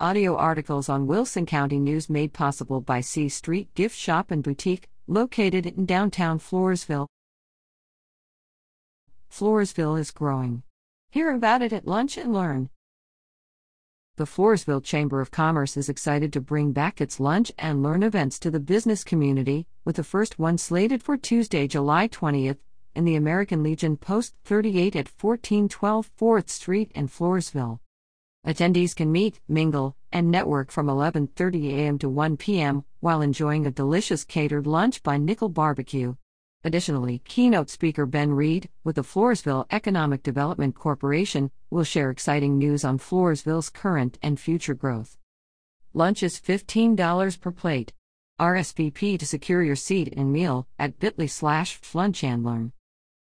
Audio articles on Wilson County News made possible by C Street Gift Shop and Boutique, located in downtown Floresville. Floresville is growing. Hear about it at Lunch and Learn. The Floresville Chamber of Commerce is excited to bring back its Lunch and Learn events to the business community, with the first one slated for Tuesday, July 20th, in the American Legion Post 38 at 1412 4th Street in Floresville. Attendees can meet, mingle, and network from 11:30 a.m. to 1 p.m. while enjoying a delicious catered lunch by Nickel Barbecue. Additionally, keynote speaker Ben Reed, with the Floresville Economic Development Corporation, will share exciting news on Floresville's current and future growth. Lunch is $15 per plate. RSVP to secure your seat and meal at bit.ly slash lunch and learn.